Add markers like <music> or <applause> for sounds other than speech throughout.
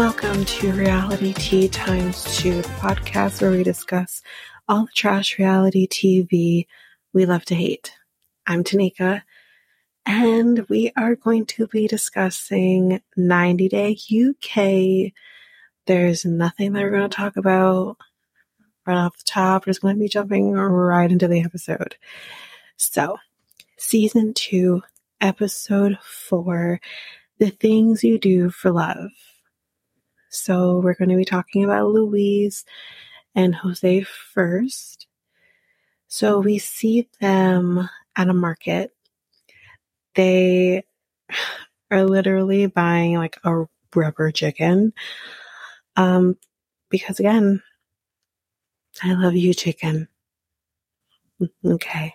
Welcome to Realitea Times 2, the podcast where we discuss all the trash reality TV we love to hate. I'm Tanika, and we are going to be discussing 90 Day UK. There's nothing that we're going to talk about right off the top. We're just going to be jumping right into the episode. So, season two, episode four The Things You Do for Love. So, we're going to be talking about Louise and Jose first. So, we see them at a market. They are literally buying like a rubber chicken. Um, because again, I love you, chicken. Okay.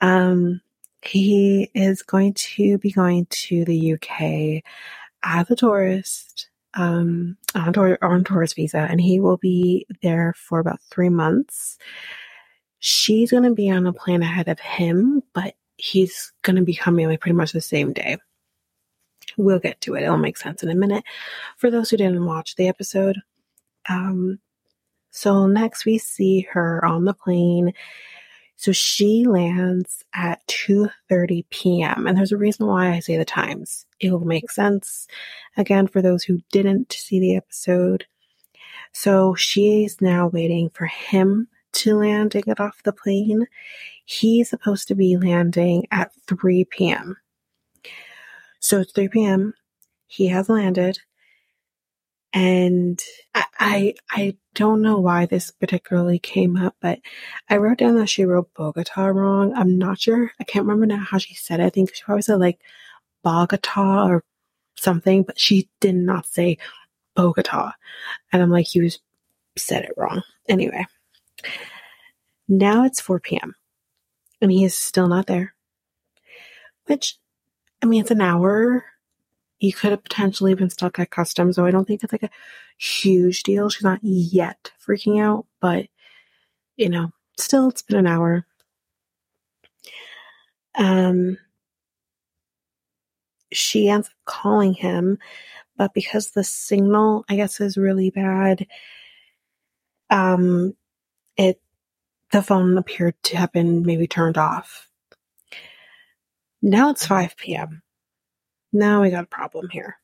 Um, he is going to be going to the UK as a tourist, um, on, tour, on tourist visa, and he will be there for about three months. She's going to be on a plane ahead of him, but he's going to be coming like pretty much the same day. We'll get to it. It'll make sense in a minute. For those who didn't watch the episode, um, so next we see her on the plane. So she lands at 2:30 p.m. and there's a reason why I say the times. It will make sense again for those who didn't see the episode. So she's now waiting for him to land and get off the plane. He's supposed to be landing at 3 p.m. So it's 3 p.m. He has landed. And I, I, I don't know why this particularly came up, but I wrote down that she wrote Bogota wrong. I'm not sure. I can't remember now how she said it. I think she probably said like Bogota or something, but she did not say Bogota. And I'm like, you said it wrong. Anyway, now it's 4 p.m. and he is still not there. Which, I mean, it's an hour he could have potentially been stuck at customs, so I don't think it's like a huge deal. She's not yet freaking out, but you know, still it's been an hour. Um she ends up calling him, but because the signal, I guess, is really bad, um it the phone appeared to have been maybe turned off. Now it's 5 p.m. Now we got a problem here.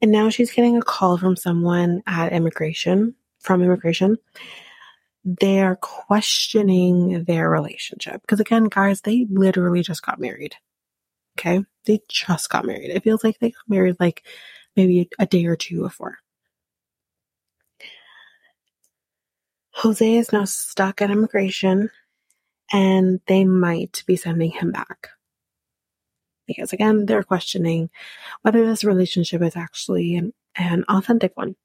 And now she's getting a call from someone at immigration, from immigration. They are questioning their relationship. Because again, guys, they literally just got married. Okay? They just got married. It feels like they got married like maybe a day or two before. Jose is now stuck at immigration and they might be sending him back because again, they're questioning whether this relationship is actually an, an authentic one.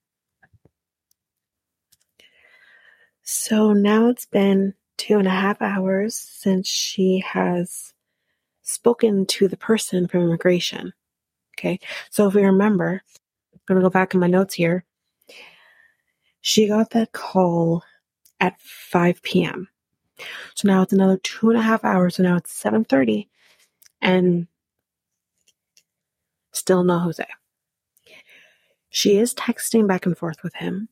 So now it's been two and a half hours since she has spoken to the person from immigration. Okay. So if we remember, I'm going to go back in my notes here. She got that call at 5 p.m. So now it's another two and a half hours. So now it's 7.30 and Still no Jose. She is texting back and forth with him.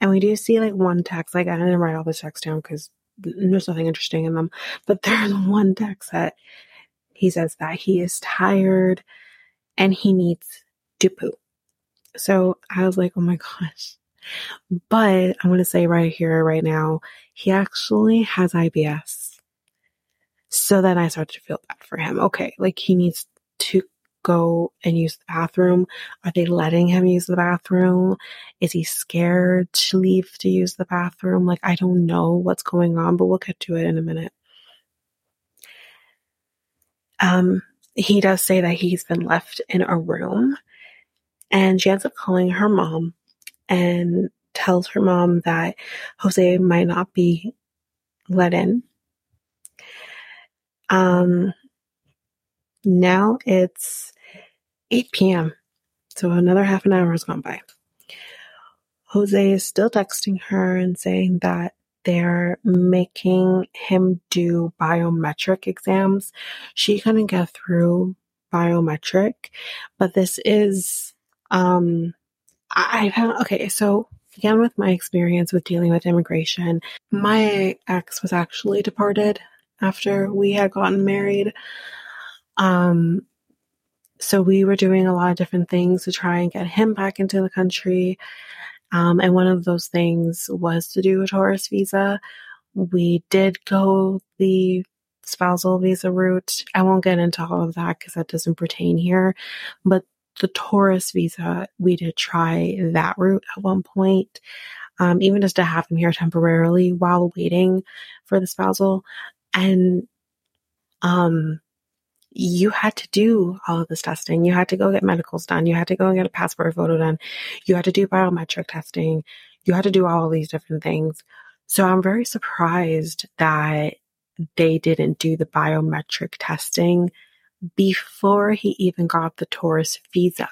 And we do see like one text, like I didn't write all the text down because there's nothing interesting in them. But <laughs> there's one text that he says that he is tired and he needs to poo. So I was like, oh my gosh. But I'm going to say right here, right now, he actually has IBS. So then I started to feel bad for him. Okay, like he needs to go and use the bathroom? Are they letting him use the bathroom? Is he scared to leave to use the bathroom? Like, I don't know what's going on, but we'll get to it in a minute. Um, he does say that he's been left in a room and she ends up calling her mom and tells her mom that Jose might not be let in. Um, now it's 8 p.m. So another half an hour has gone by. Jose is still texting her and saying that they're making him do biometric exams. She couldn't get through biometric, but this is Um, I found, okay, so again, with my experience with dealing with immigration, my ex was actually deported after we had gotten married. Um, so we were doing a lot of different things to try and get him back into the country. Um, and one of those things was to do a tourist visa. We did go the spousal visa route. I won't get into all of that because that doesn't pertain here. But the tourist visa, we did try that route at one point, um, even just to have him here temporarily while waiting for the spousal. And um, you had to do all of this testing. You had to go get medicals done. You had to go and get a passport photo done. You had to do biometric testing. You had to do all of these different things. So I'm very surprised that they didn't do the biometric testing before he even got the tourist visa.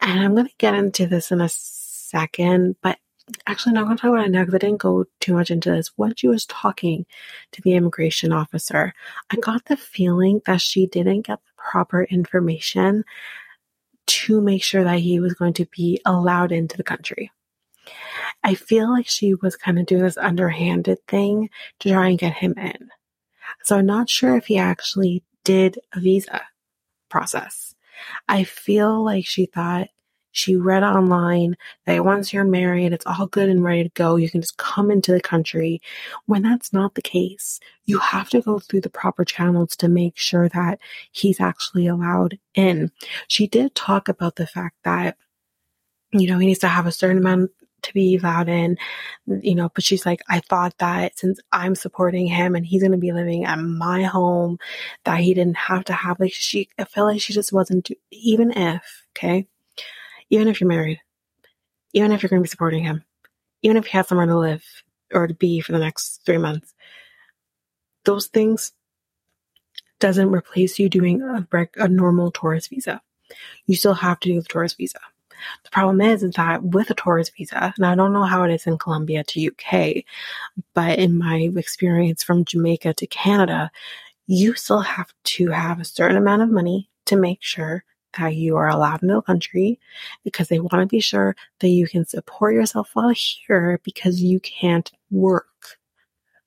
And I'm going to get into this in a second, but actually not going to talk about it now because I didn't go too much into this. When she was talking to the immigration officer, I got the feeling that she didn't get the proper information to make sure that he was going to be allowed into the country. I feel like she was kind of doing this underhanded thing to try and get him in. So I'm not sure if he actually did a visa process. I feel like she thought she read online that once you're married, it's all good and ready to go. You can just come into the country. When that's not the case, you have to go through the proper channels to make sure that he's actually allowed in. She did talk about the fact that, you know, he needs to have a certain amount to be allowed in, you know, but she's like, I thought that since I'm supporting him and he's going to be living at my home, that he didn't have to have, like, she, I feel like she just wasn't, even if, okay, even if you're married, even if you're going to be supporting him, even if he has somewhere to live or to be for the next three months, those things doesn't replace you doing a, a normal tourist visa. You still have to do the tourist visa. The problem is, is that with a tourist visa, and I don't know how it is in Colombia to UK, but in my experience from Jamaica to Canada, you still have to have a certain amount of money to make sure that you are allowed in the country because they want to be sure that you can support yourself while here because you can't work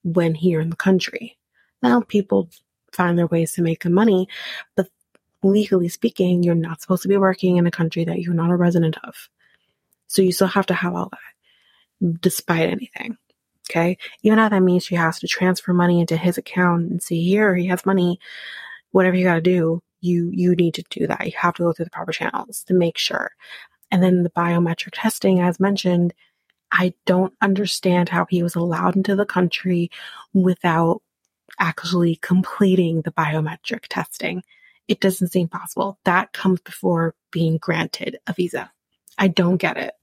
when here in the country. Now people find their ways to make money, but legally speaking, you're not supposed to be working in a country that you're not a resident of. So you still have to have all that despite anything. Okay. Even if that means she has to transfer money into his account and see here, he has money, whatever you got to do, you, you need to do that. You have to go through the proper channels to make sure. And then the biometric testing, as mentioned, I don't understand how he was allowed into the country without actually completing the biometric testing. It doesn't seem possible. That comes before being granted a visa. I don't get it.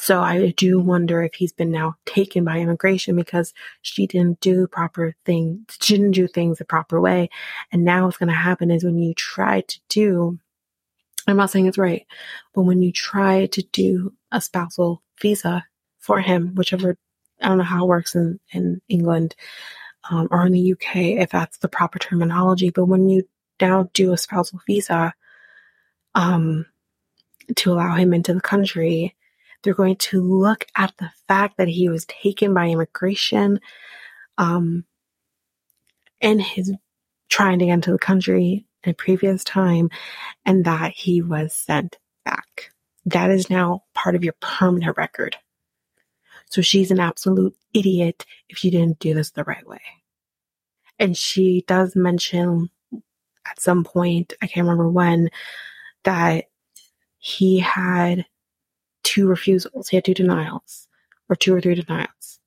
So I do wonder if he's been now taken by immigration because she didn't do proper thing, she didn't do things the proper way. And now what's going to happen is when you try to do, I'm not saying it's right, but when you try to do a spousal visa for him, whichever, I don't know how it works in, in England, um, or in the UK, if that's the proper terminology, but when you now do a spousal visa um, to allow him into the country. They're going to look at the fact that he was taken by immigration um, in his trying to get into the country in a previous time and that he was sent back. That is now part of your permanent record. So she's an absolute idiot if she didn't do this the right way. And she does mention at some point, I can't remember when, that he had two refusals. He had two denials, or two or three denials.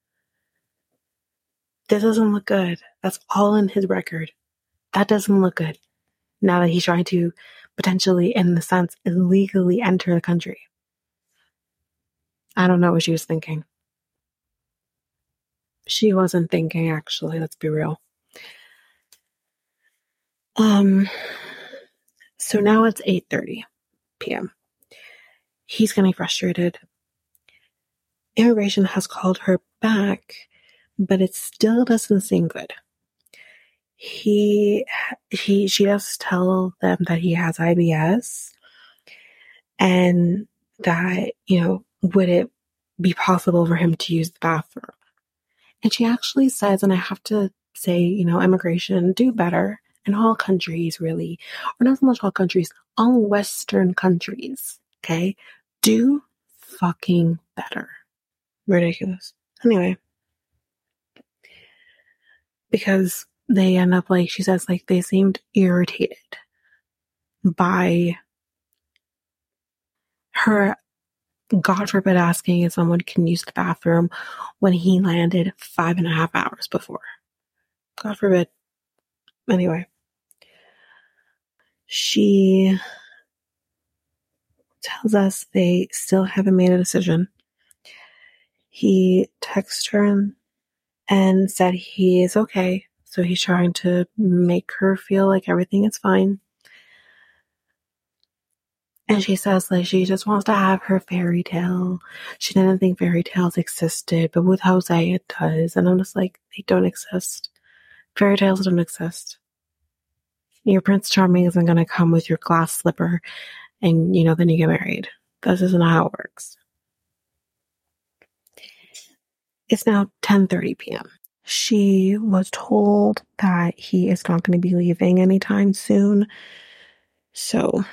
This doesn't look good. That's all in his record. That doesn't look good. Now that he's trying to potentially, in the sense, illegally enter the country. I don't know what she was thinking. She wasn't thinking, actually, let's be real. Um, so now it's 8.30 p.m. He's getting frustrated. Immigration has called her back, but it still doesn't seem good. He, he, she does tell them that he has IBS and that, you know, would it be possible for him to use the bathroom? And she actually says, and I have to say, you know, immigration do better in all countries, really, or not so much all countries, all Western countries, okay, do fucking better. Ridiculous. Anyway, because they end up like, she says, like, they seemed irritated by her, God forbid, asking if someone can use the bathroom when he landed five and a half hours before. God forbid. Anyway, she tells us they still haven't made a decision. He texted her and said he is okay. So he's trying to make her feel like everything is fine. And she says like she just wants to have her fairy tale. She didn't think fairy tales existed, but with Jose it does. And I'm just like, they don't exist. Fairy tales don't exist. Your Prince Charming isn't going to come with your glass slipper and, you know, then you get married. This isn't how it works. It's now 10:30 p.m. She was told that he is not going to be leaving anytime soon. So,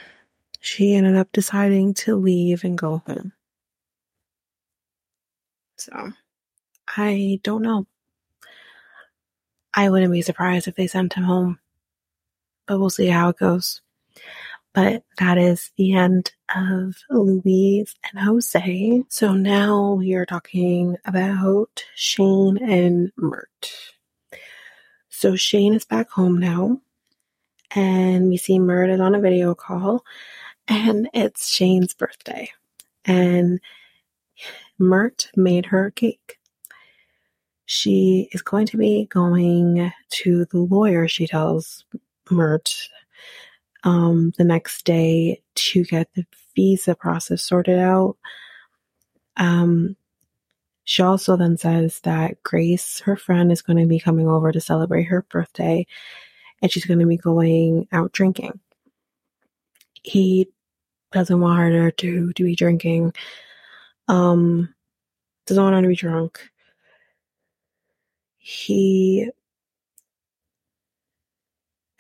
she ended up deciding to leave and go home. So, I don't know. I wouldn't be surprised if they sent him home but we'll see how it goes. But that is the end of Louise and Jose. So now we are talking about Shane and Mert. So Shane is back home now, and we see Mert is on a video call, and it's Shane's birthday. And Mert made her a cake. She is going to be going to the lawyer, she tells Mert um, the next day to get the visa process sorted out. Um, she also then says that Grace, her friend, is going to be coming over to celebrate her birthday and she's going to be going out drinking. He doesn't want her to, to be drinking, um, doesn't want her to be drunk. He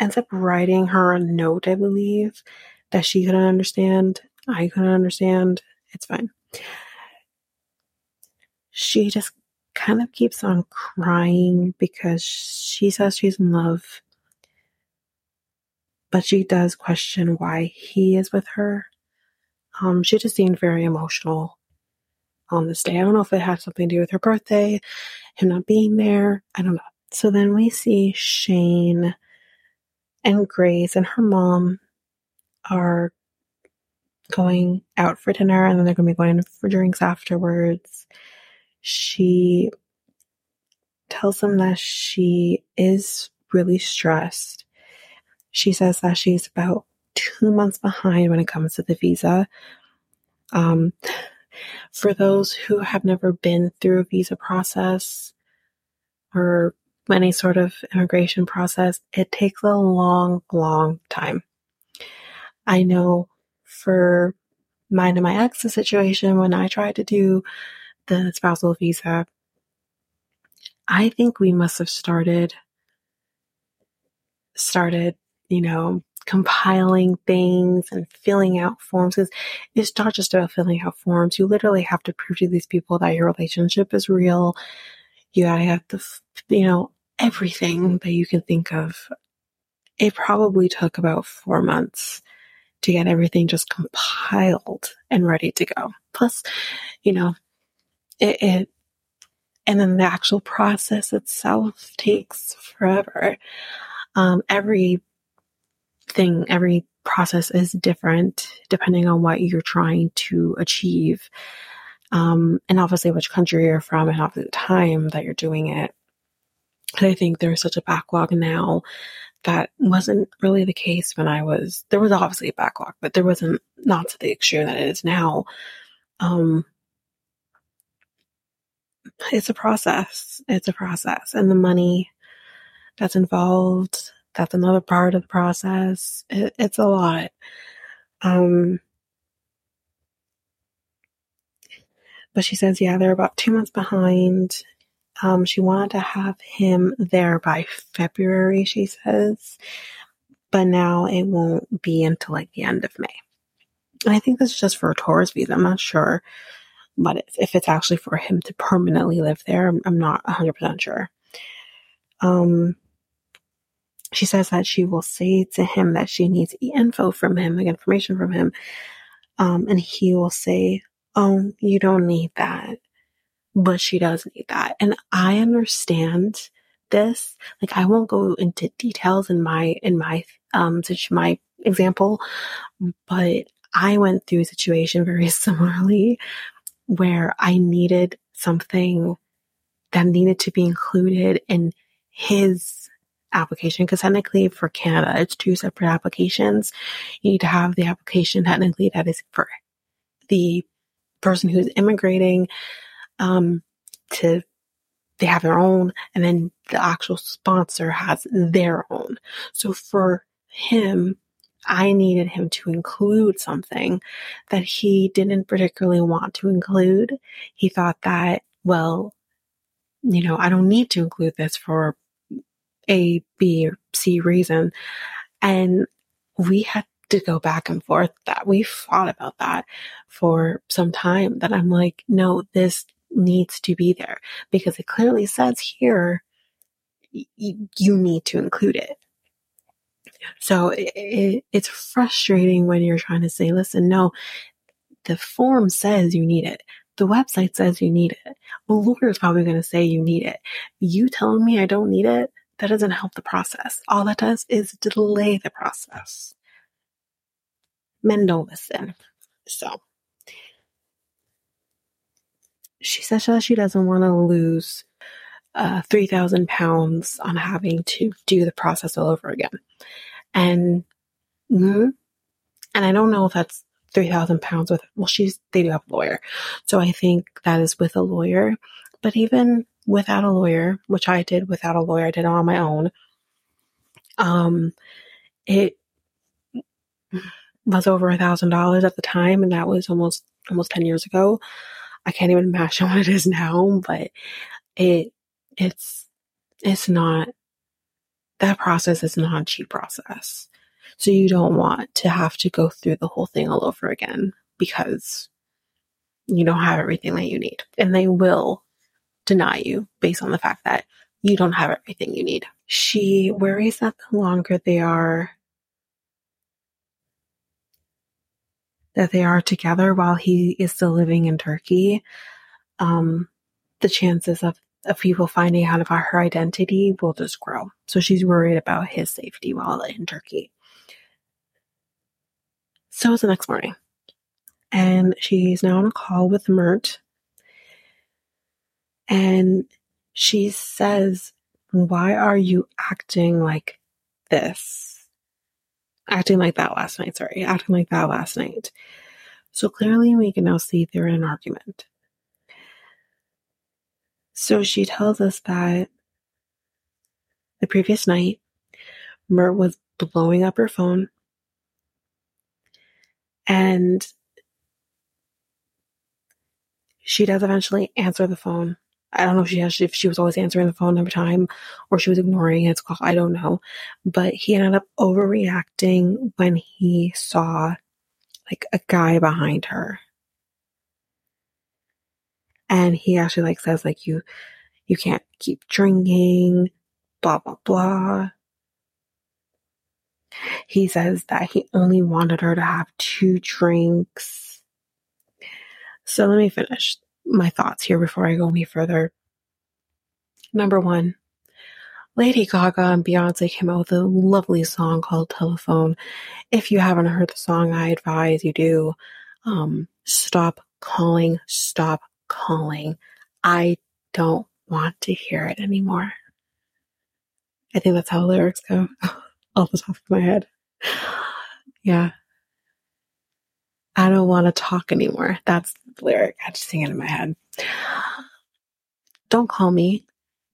ends up writing her a note, I believe, that she couldn't understand. I couldn't understand. It's fine. She just kind of keeps on crying because she says she's in love. But she does question why he is with her. Um, she just seemed very emotional on this day. I don't know if it had something to do with her birthday, him not being there. I don't know. So then we see Shane and Grace and her mom are going out for dinner and then they're going to be going for drinks afterwards. She tells them that she is really stressed. She says that she's about two months behind when it comes to the visa. Um, for those who have never been through a visa process or any sort of immigration process, it takes a long, long time. I know for mine and my ex's situation, when I tried to do the spousal visa, I think we must have started, started, you know, compiling things and filling out forms because it's not just about filling out forms. You literally have to prove to these people that your relationship is real. You gotta have the, you know, everything that you can think of. It probably took about four months to get everything just compiled and ready to go. Plus, you know, it, it and then the actual process itself takes forever. Um, every thing, every process is different depending on what you're trying to achieve. Um, and obviously which country you're from and obviously the time that you're doing it. I think there's such a backlog now that wasn't really the case when I was, there was obviously a backlog, but there wasn't, not to the extreme that it is now. Um, it's a process. It's a process. And the money that's involved, that's another part of the process. It, it's a lot. Um, but she says, yeah, they're about two months behind. Um, she wanted to have him there by February, she says, but now it won't be until like the end of May. And I think this is just for a tourist visa. I'm not sure, but if it's actually for him to permanently live there, I'm, I'm not 100% sure. Um, she says that she will say to him that she needs info from him, like information from him. Um, and he will say, Oh, you don't need that. But she does need that. And I understand this. Like I won't go into details in my, in my, um, such my example, but I went through a situation <laughs> very similarly where I needed something that needed to be included in his application because technically for Canada it's two separate applications. You need to have the application technically that is for the person who's immigrating um, to they have their own and then the actual sponsor has their own. So for him, I needed him to include something that he didn't particularly want to include. He thought that, well, you know, I don't need to include this for A, B, or C reason. And we had to go back and forth that we fought about that for some time that I'm like, no, this needs to be there because it clearly says here you need to include it. So it, it, it's frustrating when you're trying to say, listen, no, the form says you need it. The website says you need it. A lawyer is probably going to say you need it. You telling me I don't need it, that doesn't help the process. All that does is delay the process. Men don't listen. So she says that she doesn't want to lose uh, 3,000 pounds on having to do the process all over again. And, mm, and I don't know if that's 3,000 pounds with, well, she's, they do have a lawyer. So I think that is with a lawyer. But even without a lawyer, which I did without a lawyer, I did it on my own. Um, it was over a thousand dollars at the time, and that was almost almost ten years ago. I can't even imagine <laughs> what it is now, but it it's it's not that process is not a cheap process. So you don't want to have to go through the whole thing all over again because you don't have everything that you need. And they will deny you based on the fact that you don't have everything you need. She worries that the longer they are that they are together while he is still living in Turkey, um, the chances of, of people finding out about her identity will just grow. So she's worried about his safety while in Turkey. So it's the next morning. And she's now on a call with Mert. And she says, Why are you acting like this? Acting like that last night. Sorry, acting like that last night. So clearly, we can now see they're in an argument. So she tells us that the previous night, Mert was blowing up her phone and she does eventually answer the phone I don't know if she has, if she was always answering the phone every time or she was ignoring its call. I don't know. But he ended up overreacting when he saw like a guy behind her. And he actually like says like you, you can't keep drinking, blah, blah, blah. He says that he only wanted her to have two drinks. So let me finish my thoughts here before I go any further. Number one, Lady Gaga and Beyonce came out with a lovely song called Telephone. If you haven't heard the song, I advise you do. Um, stop calling, stop calling. I don't want to hear it anymore. I think that's how lyrics go <laughs> off the top of my head. Yeah. I don't want to talk anymore. That's lyric. I to sing it in my head. Don't call me.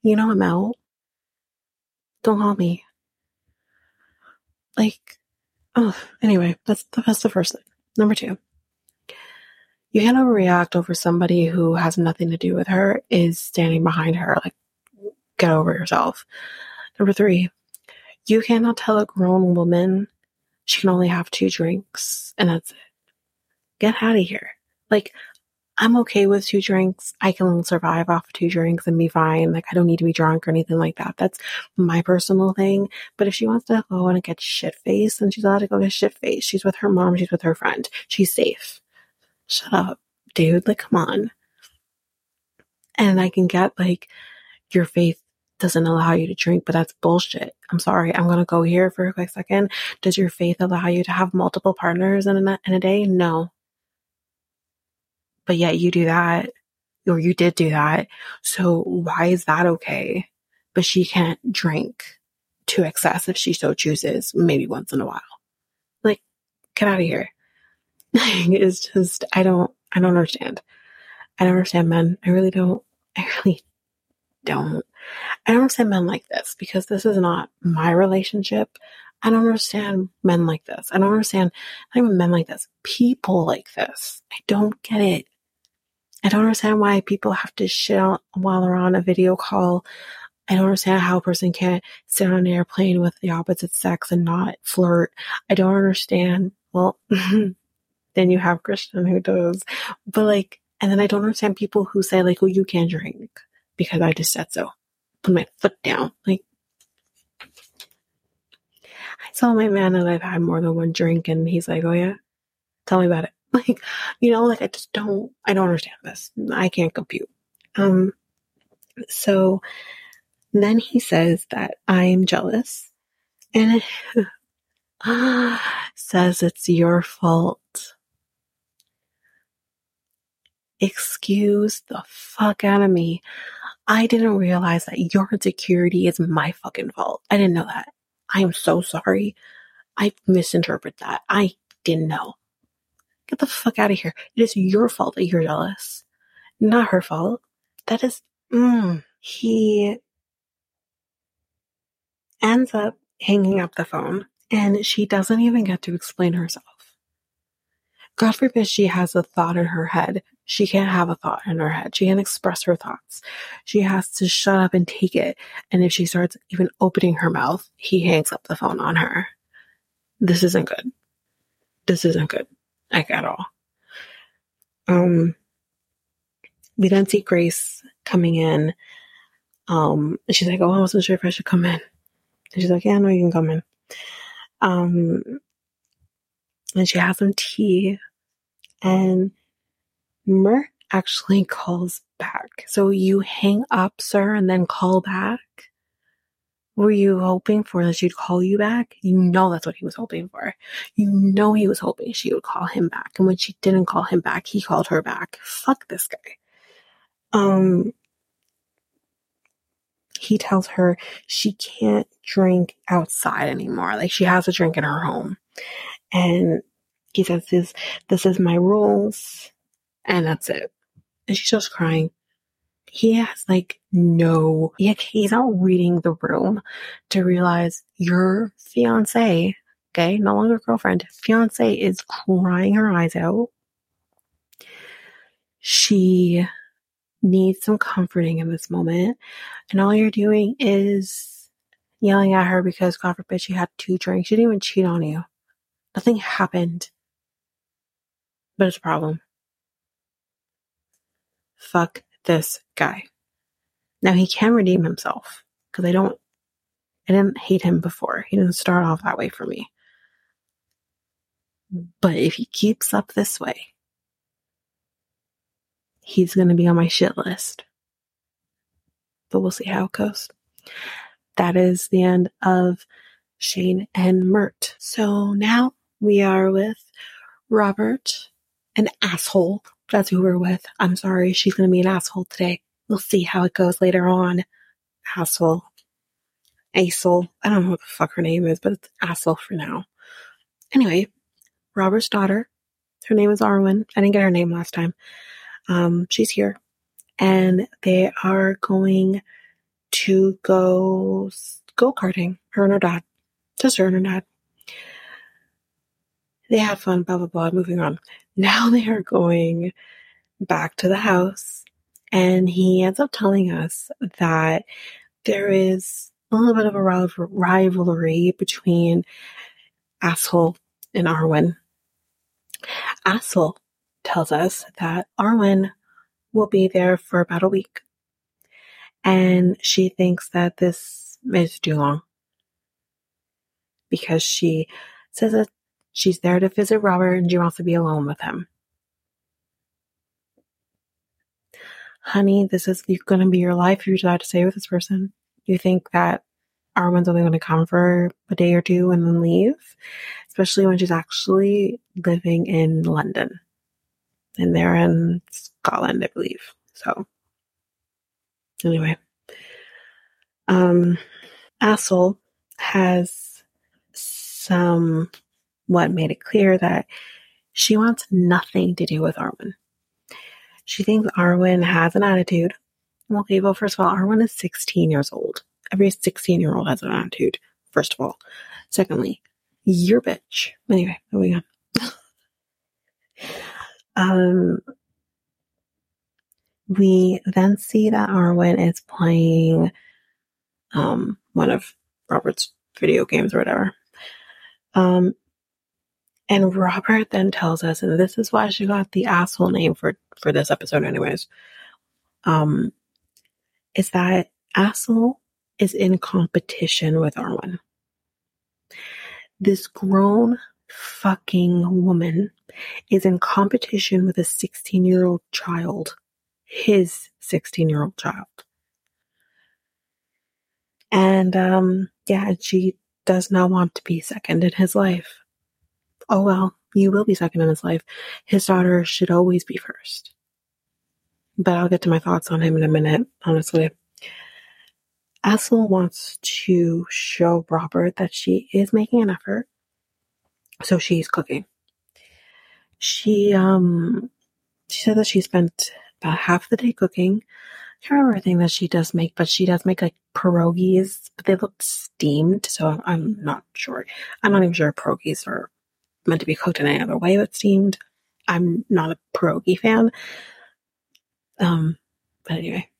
You know I'm out. Don't call me. Like, oh, anyway, that's, the, that's the first thing. Number two. you can't overreact over somebody who has nothing to do with her is standing behind her. Like, get over yourself. Number three, you cannot tell a grown woman she can only have two drinks and that's it. Get out of here. Like, I'm okay with two drinks. I can survive off two drinks and be fine. Like, I don't need to be drunk or anything like that. That's my personal thing. But if she wants to go and get shit faced, then she's allowed to go get shit faced. She's with her mom. She's with her friend. She's safe shut up, dude. Like, come on. And I can get like your faith doesn't allow you to drink, but that's bullshit. I'm sorry. I'm going to go here for a quick second. Does your faith allow you to have multiple partners in a, in a day? No. But yet you do that, or you did do that. So why is that okay? But she can't drink to excess if she so chooses, maybe once in a while. Like, get out of here <laughs> is just I don't I don't understand. I don't understand men. I really don't. I really don't. I don't understand men like this because this is not my relationship. I don't understand men like this. I don't understand not even men like this. People like this. I don't get it. I don't understand why people have to shit while they're on a video call. I don't understand how a person can't sit on an airplane with the opposite sex and not flirt. I don't understand. Well, <laughs> then you have Christian who does. But like, and then I don't understand people who say like, "Oh, you can't drink because I just said so." Put my foot down. Like, I saw my man that I've had more than one drink, and he's like, "Oh yeah, tell me about it." <laughs> Like, you know, like I just don't, I don't understand this. I can't compute. Um, so then he says that I'm jealous, and <laughs> says it's your fault excuse the fuck out of me. I didn't realize that your insecurity is my fucking fault. I didn't know that. I am so sorry. I misinterpreted that. I didn't know. Get the fuck out of here. It is your fault that you're jealous. Not her fault. That is, mm. He ends up hanging up the phone and she doesn't even get to explain herself. God forbid she has a thought in her head. She can't have a thought in her head. She can't express her thoughts. She has to shut up and take it. And if she starts even opening her mouth, he hangs up the phone on her. This isn't good. This isn't good. Like at all. Um, we then see Grace coming in. Um, she's like, Oh, I wasn't sure if I should come in. And she's like, Yeah, no, you can come in. Um, and she has some tea and Mert actually <laughs> calls back. So you hang up, sir, and then call back? Were you hoping for that she'd call you back? You know that's what he was hoping for. You know he was hoping she would call him back. And when she didn't call him back, he called her back. Fuck this guy. Um he tells her she can't drink outside anymore. Like she has to drink in her home. And he says, this, this is my rules. And that's it. And she starts crying. He has like no, he, he's not reading the room to realize your fiance, okay, no longer girlfriend, fiance is crying her eyes out. She needs some comforting in this moment. And all you're doing is yelling at her because God forbid she had two drinks. She didn't even cheat on you. Nothing happened. But it's a problem. Fuck this guy. Now he can redeem himself because I don't, I didn't hate him before. He didn't start off that way for me. But if he keeps up this way, he's going to be on my shit list. But we'll see how it goes. That is the end of Shane and Mert. So now we are with Robert an asshole. That's who we're with. I'm sorry, she's gonna be an asshole today. We'll see how it goes later on. Asshole. Asshole. I don't know what the fuck her name is, but it's asshole for now. Anyway, Robert's daughter. Her name is Arwen. I didn't get her name last time. Um, she's here. And they are going to go go karting. Her and her dad. Just her and her dad. They have fun, blah blah blah. Moving on. <laughs> now they are going back to the house, and he ends up telling us that there is a little bit of a rivalry between Asshole and Arwen. Asshole tells us that Arwen will be there for about a week. And she thinks that this is too long because she says that she's there to visit Robert and she wants to be alone with him. Honey, this is going to be your life if you decide to stay with this person. You think that Arwen's only going to come for a day or two and then leave, especially when she's actually living in London. And they're in Scotland, I believe. So, anyway, um, Asshole has some what made it clear that she wants nothing to do with Arwen. She thinks Arwen has an attitude. Okay, well, first of all, Arwen is 16 years old. Every 16 year old has an attitude, first of all. Secondly, you're bitch. Anyway, moving <laughs> on. um, we then see that Arwen is playing um, one of Robert's video games or whatever. Um, and Robert then tells us, and this is why she got the asshole name for, for this episode, anyways, um, is that asshole is in competition with Arwen. This grown fucking woman is in competition with a 16 year old child, his 16 year old child. And, um, yeah, she does not want to be second in his life. Oh well, you will be second in his life. His daughter should always be first. But I'll get to my thoughts on him in a minute, honestly. Asshole wants to show Robert that she is making an effort. So she's cooking. She um she said that she spent about half the day cooking. I can't remember everything that she does make, but she does make like pierogies, but they look steamed, so I'm not sure. I'm not even sure pierogies are meant to be cooked in any other way but steamed. I'm not a pierogi fan. Um, but anyway,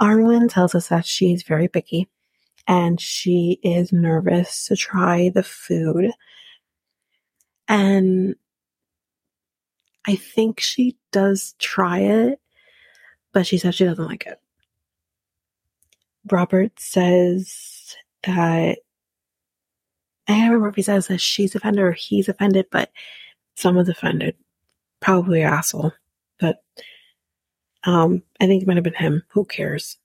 Arwen tells us that she's very picky and she is nervous to try the food. And I think she does try it, but she says she doesn't like it. Robert says that I can't remember if he says that she's offended or he's offended, but someone's offended. Probably asshole. But um, I think it might have been him. Who cares?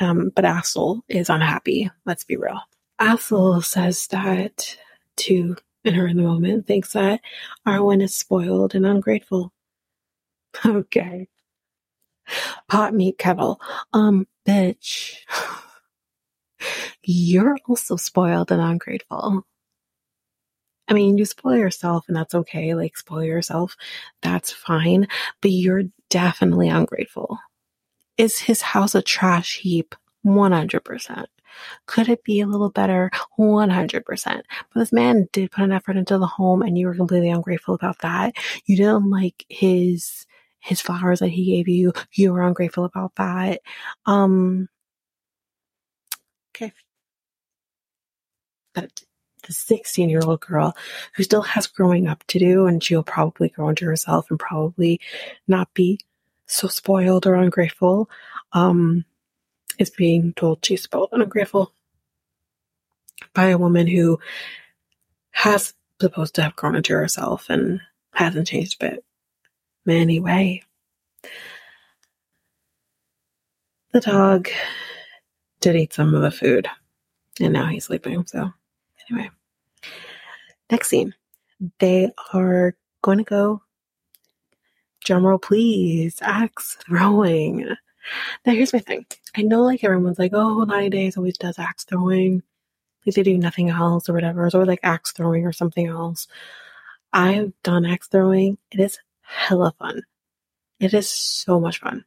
Um, but Asshole is unhappy. Let's be real. Asshole says that to in her in the moment, thinks that Arwen is spoiled and ungrateful. <laughs> Okay. Pot meat kettle. Um, bitch. <laughs> You're also spoiled and ungrateful. I mean, you spoil yourself and that's okay. Like, spoil yourself. That's fine. But you're definitely ungrateful. Is his house a trash heap? 100%. Could it be a little better? 100%. But this man did put an effort into the home and you were completely ungrateful about that. You didn't like his, his flowers that he gave you. You were ungrateful about that. Um, okay. But the 16 year old girl who still has growing up to do and she'll probably grow into herself and probably not be so spoiled or ungrateful, um, is being told she's spoiled and ungrateful by a woman who has supposed to have grown into herself and hasn't changed a bit. Anyway, the dog did eat some of the food and now he's sleeping. So, anyway, next scene they are going to go drumroll please, axe throwing. Now here's my thing. I know like everyone's like, oh, 90 Days always does axe throwing. Like they do nothing else or whatever. Or like axe throwing or something else. I've done axe throwing. It is hella fun. It is so much fun.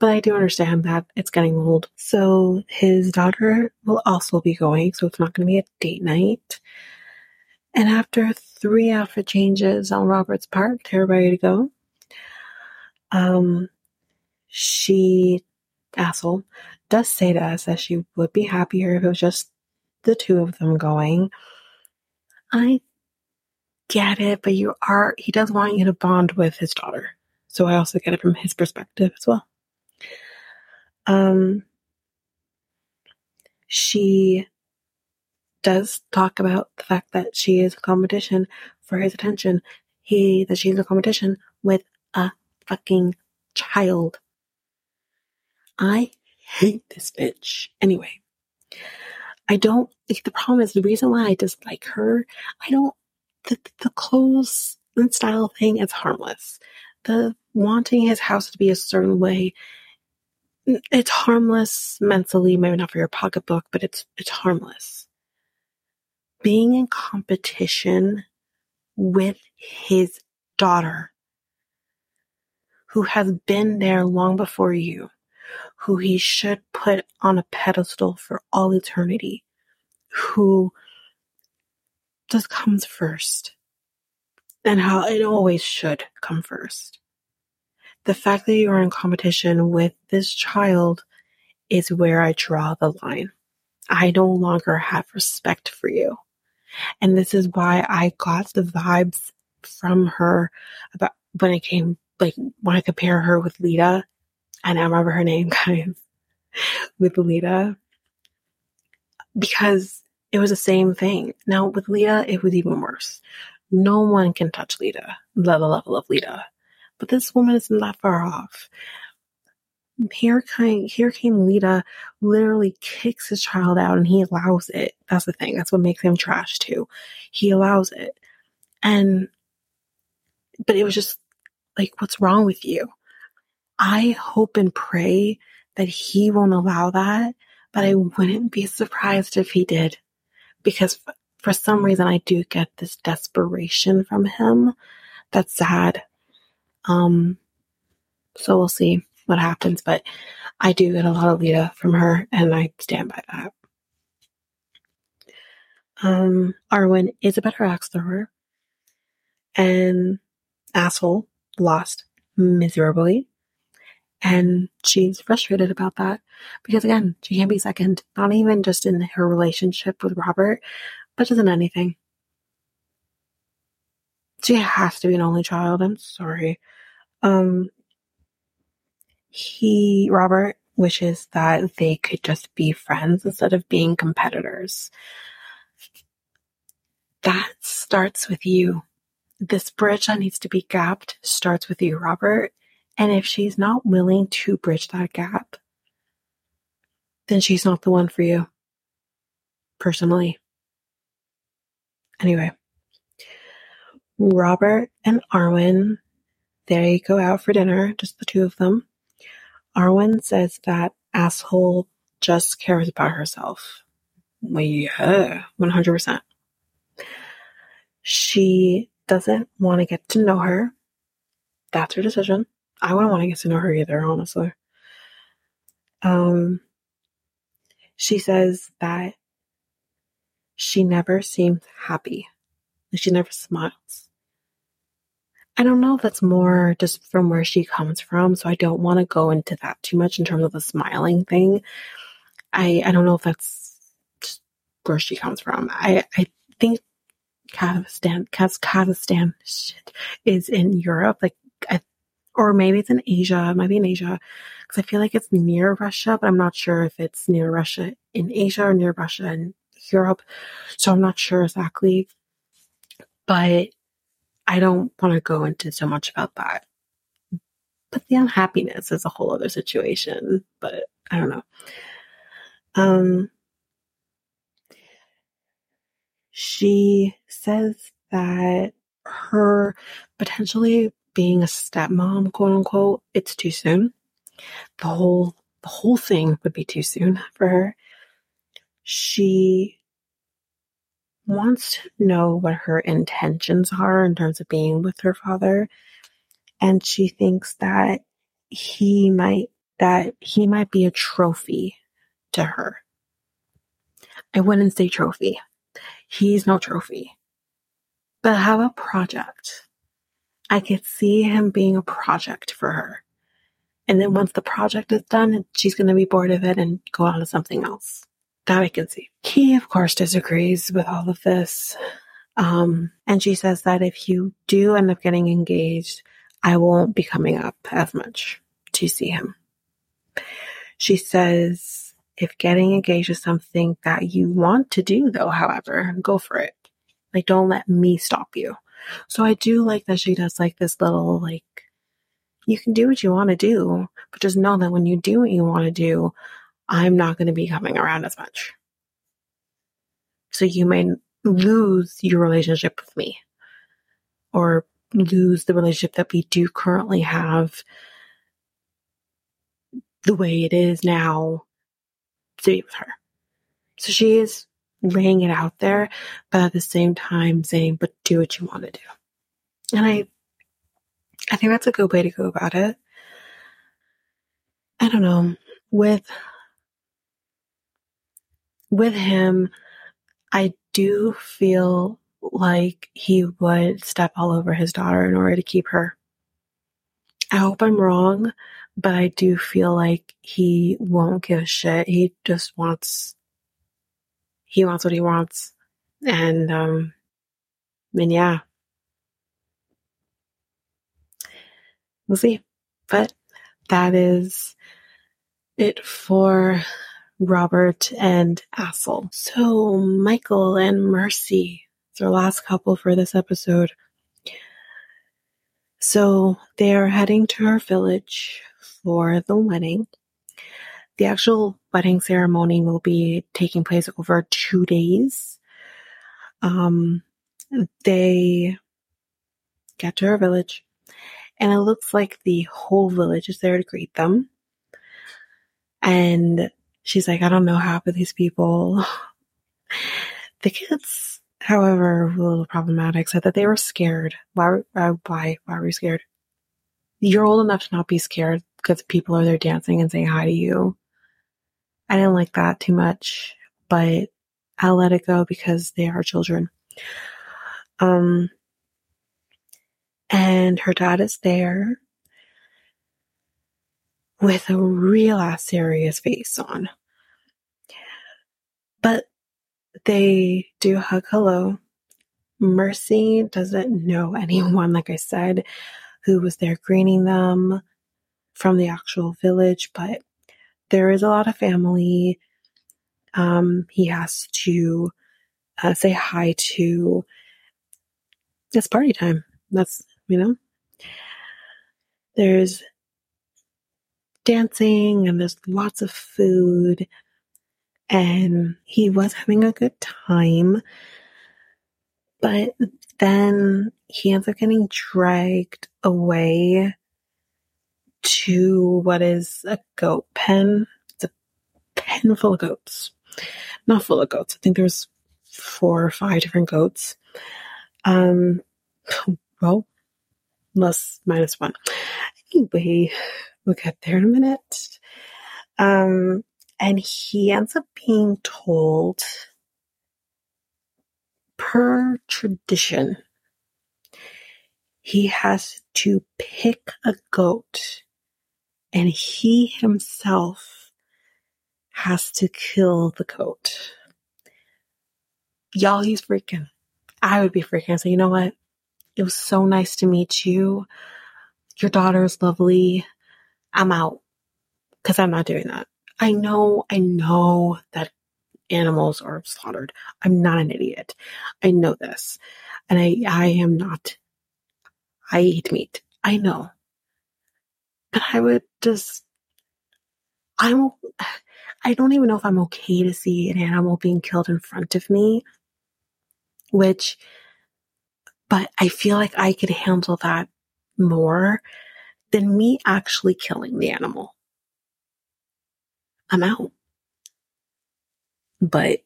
But I do understand that it's getting old. So his daughter will also be going. So it's not going to be a date night. And after three outfit changes on Robert's part. They're ready to go. Um, she, asshole, does say to us that she would be happier if it was just the two of them going. I get it, but you are, he does want you to bond with his daughter. So I also get it from his perspective as well. Um, she does talk about the fact that she is a competition for his attention. He, that she's a competition with a fucking child. I hate this bitch. Anyway, I don't, like, the problem is the reason why I dislike her, I don't, the, the clothes and style thing is harmless. The wanting his house to be a certain way, it's harmless mentally, maybe not for your pocketbook, but it's, it's harmless. Being in competition with his daughter, who has been there long before you, who he should put on a pedestal for all eternity, who just comes first, and how it always should come first. The fact that you are in competition with this child is where I draw the line. I no longer have respect for you. And this is why I got the vibes from her about when I came, like, when I compare her with Leida and I remember her name, <laughs> guys, with Leida, because it was the same thing. Now with Leida, it was even worse. No one can touch Leida, the level of Leida. But this woman isn't that far off. Here came, here came Leida, literally kicks his child out and he allows it. That's the thing. That's what makes him trash too. He allows it. And, but it was just like, what's wrong with you? I hope and pray that he won't allow that, but I wouldn't be surprised if he did. Because for some reason, I do get this desperation from him. That's sad. Um, so we'll see what happens, but I do get a lot of Leida from her, and I stand by that. Um, Arwen is a better axe thrower, and asshole lost miserably. And she's frustrated about that because again, she can't be second, not even just in her relationship with Robert, but just in anything. She has to be an only child. I'm sorry. Um, he, Robert, wishes that they could just be friends instead of being competitors. That starts with you. This bridge that needs to be gapped starts with you, Robert. And if she's not willing to bridge that gap, then she's not the one for you. Personally. Anyway, Robert and Arwen, they go out for dinner, just the two of them. Arwen says that asshole just cares about herself. Yeah, 100%. She doesn't want to get to know her. That's her decision. I wouldn't want to get to know her either, honestly. Um, she says that she never seems happy. She never smiles. I don't know if that's more just from where she comes from, so I don't want to go into that too much in terms of the smiling thing. I I don't know if that's just where she comes from. I I think Kazakhstan Kazakhstan shit is in Europe. Like I or maybe it's in Asia. It might be in Asia because I feel like it's near Russia, but I'm not sure if it's near Russia in Asia or near Russia in Europe. So I'm not sure exactly, but I don't want to go into so much about that. But the unhappiness is a whole other situation, but I don't know. Um, she says that her potentially being a stepmom, quote unquote, it's too soon. The whole the whole thing would be too soon for her. She wants to know what her intentions are in terms of being with her father. And she thinks that he might that he might be a trophy to her. I wouldn't say trophy. He's no trophy. but have a project. I could see him being a project for her. And then once the project is done, she's going to be bored of it and go on to something else. That I can see. He, of course, disagrees with all of this. Um, and she says that if you do end up getting engaged, I won't be coming up as much to see him. She says, if getting engaged is something that you want to do, though, however, go for it. Like, don't let me stop you. So I do like that she does like this little, like, you can do what you want to do, but just know that when you do what you want to do, I'm not going to be coming around as much. So you may lose your relationship with me or lose the relationship that we do currently have the way it is now to be with her. So she is laying it out there, but at the same time saying, but do what you want to do. And I, I think that's a good way to go about it. I don't know. With, with him, I do feel like he would step all over his daughter in order to keep her. I hope I'm wrong, but I do feel like he won't give a shit. He just wants he wants what he wants. And um and yeah. We'll see. But that is it for Robert and Assel. So Michael and Mercy. It's our last couple for this episode. So they are heading to her village for the wedding. The actual wedding ceremony will be taking place over two days. Um, they get to her village, and it looks like the whole village is there to greet them. And she's like, I don't know half of these people. <laughs> the kids, however, were a little problematic, said that they were scared. Why? Why? Why were you scared? You're old enough to not be scared because people are there dancing and saying hi to you. I didn't like that too much, but I'll let it go because they are children. Um, and her dad is there with a real ass serious face on. But they do hug hello. Mercy doesn't know <laughs> anyone, like I said, who was there greeting them from the actual village, but there is a lot of family. Um, he has to uh, say hi to. It's party time. That's, you know, there's dancing and there's lots of food. And he was having a good time. But then he ends up getting dragged away to what is a goat pen. It's a pen full of goats. Not full of goats. I think there's four or five different goats. Um, well, plus minus one. Anyway, we'll get there in a minute. Um, and he ends up being told, per tradition, he has to pick a goat and he himself has to kill the goat. Y'all, he's freaking. I would be freaking. So, you know what? It was so nice to meet you. Your daughter is lovely. I'm out because I'm not doing that. I know, I know that animals are slaughtered. I'm not an idiot. I know this. And I, I am not, I eat meat. I know. But I would just, I'm, I don't even know if I'm okay to see an animal being killed in front of me, which, but I feel like I could handle that more than me actually killing the animal. I'm out. But,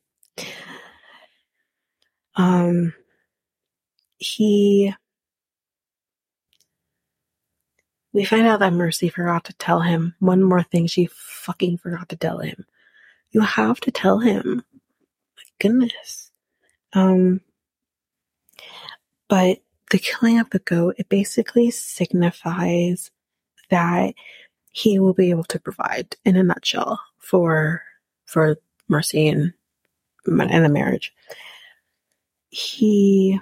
um, he We find out that Mercy forgot to tell him one more thing she fucking forgot to tell him. You have to tell him. My goodness. Um, But the killing of the goat, it basically signifies that he will be able to provide in a nutshell for for mercy and and the marriage. He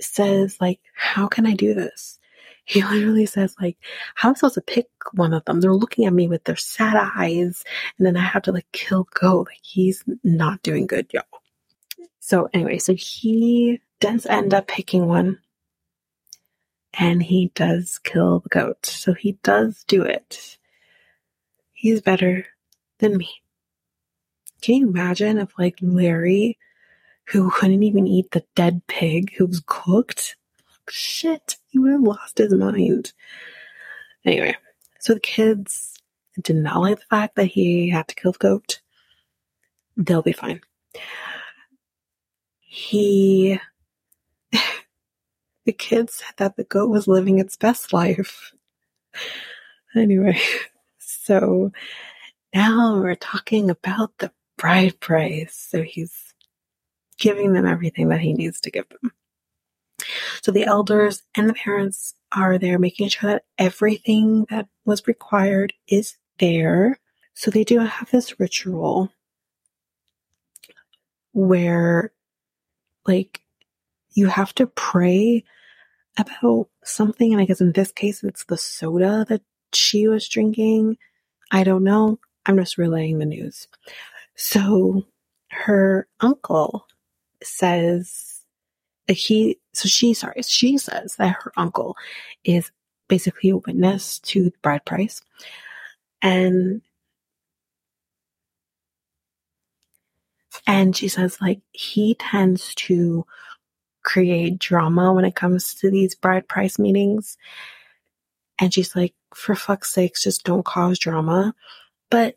says like, how can I do this? He <laughs> literally says like, how am I supposed to pick one of them? They're looking at me with their sad eyes and then I have to like kill goat. Like he's not doing good, y'all. So anyway, so he does end up picking one and he does kill the goat. So he does do it. He's better than me. Can you imagine if like Larry, who couldn't even eat the dead pig who was cooked, shit, he would have lost his mind. Anyway, so the kids did not like the fact that he had to kill the goat. They'll be fine. He <laughs> the kids said that the goat was living its best life. Anyway, <laughs> so now we're talking about the bride price. So he's giving them everything that he needs to give them. So the elders and the parents are there making sure that everything that was required is there. So they do have this ritual where like you have to pray about something. And I guess in this case, it's the soda that she was drinking. I don't know. I'm just relaying the news. So her uncle says he, so she, sorry, she says that her uncle is basically a witness to bride price. And and she says like he tends to create drama when it comes to these bride price meetings. And she's like, for fuck's sakes, just don't cause drama. But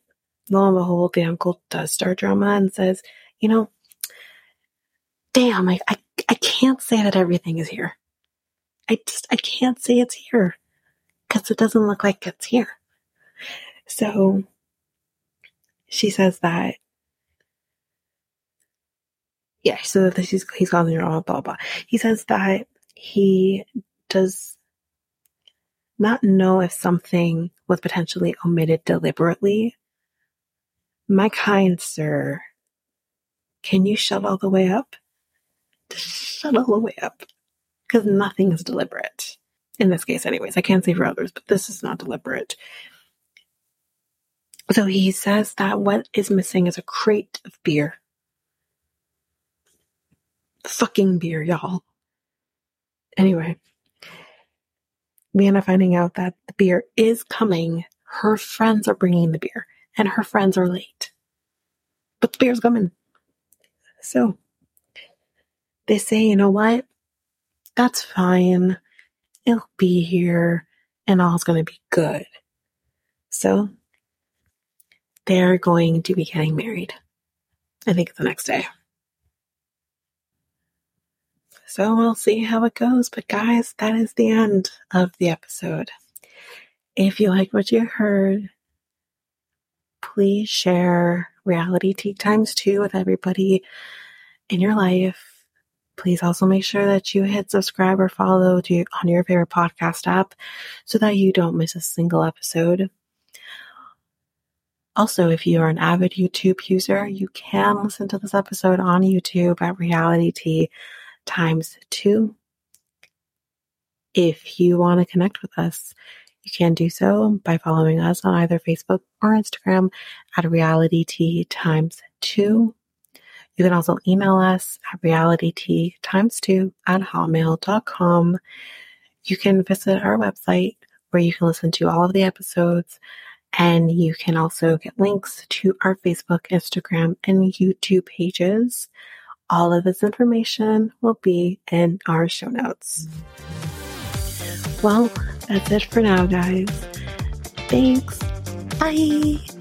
lo and behold, the uncle does start drama and says, you know, damn, I, I, I can't say that everything is here. I just, I can't say it's here because it doesn't look like it's here. So she says that yeah, so he's he's causing drama, blah blah. He says that he does not know if something was potentially omitted deliberately. My kind sir, can you shut all the way up? Just shut all the way up. Because nothing is deliberate. In this case, anyways. I can't say for others, but this is not deliberate. So he says that what is missing is a crate of beer fucking beer, y'all. Anyway, we finding out that the beer is coming. Her friends are bringing the beer, and her friends are late. But the beer's coming. So, they say, you know what? That's fine. It'll be here, and all's going to be good. So, they're going to be getting married. I think the next day. So we'll see how it goes. But guys, that is the end of the episode. If you like what you heard, please share Realitea Times 2 with everybody in your life. Please also make sure that you hit subscribe or follow to, on your favorite podcast app so that you don't miss a single episode. Also, if you are an avid YouTube user, you can listen to this episode on YouTube at Realitea times two. If you want to connect with us, you can do so by following us on either Facebook or Instagram at Realitea times two. You can also email us at Realitea times two at hotmail.com. You can visit our website where you can listen to all of the episodes and you can also get links to our Facebook, Instagram, and YouTube pages. All of this information will be in our show notes. Well, that's it for now, guys. Thanks. Bye.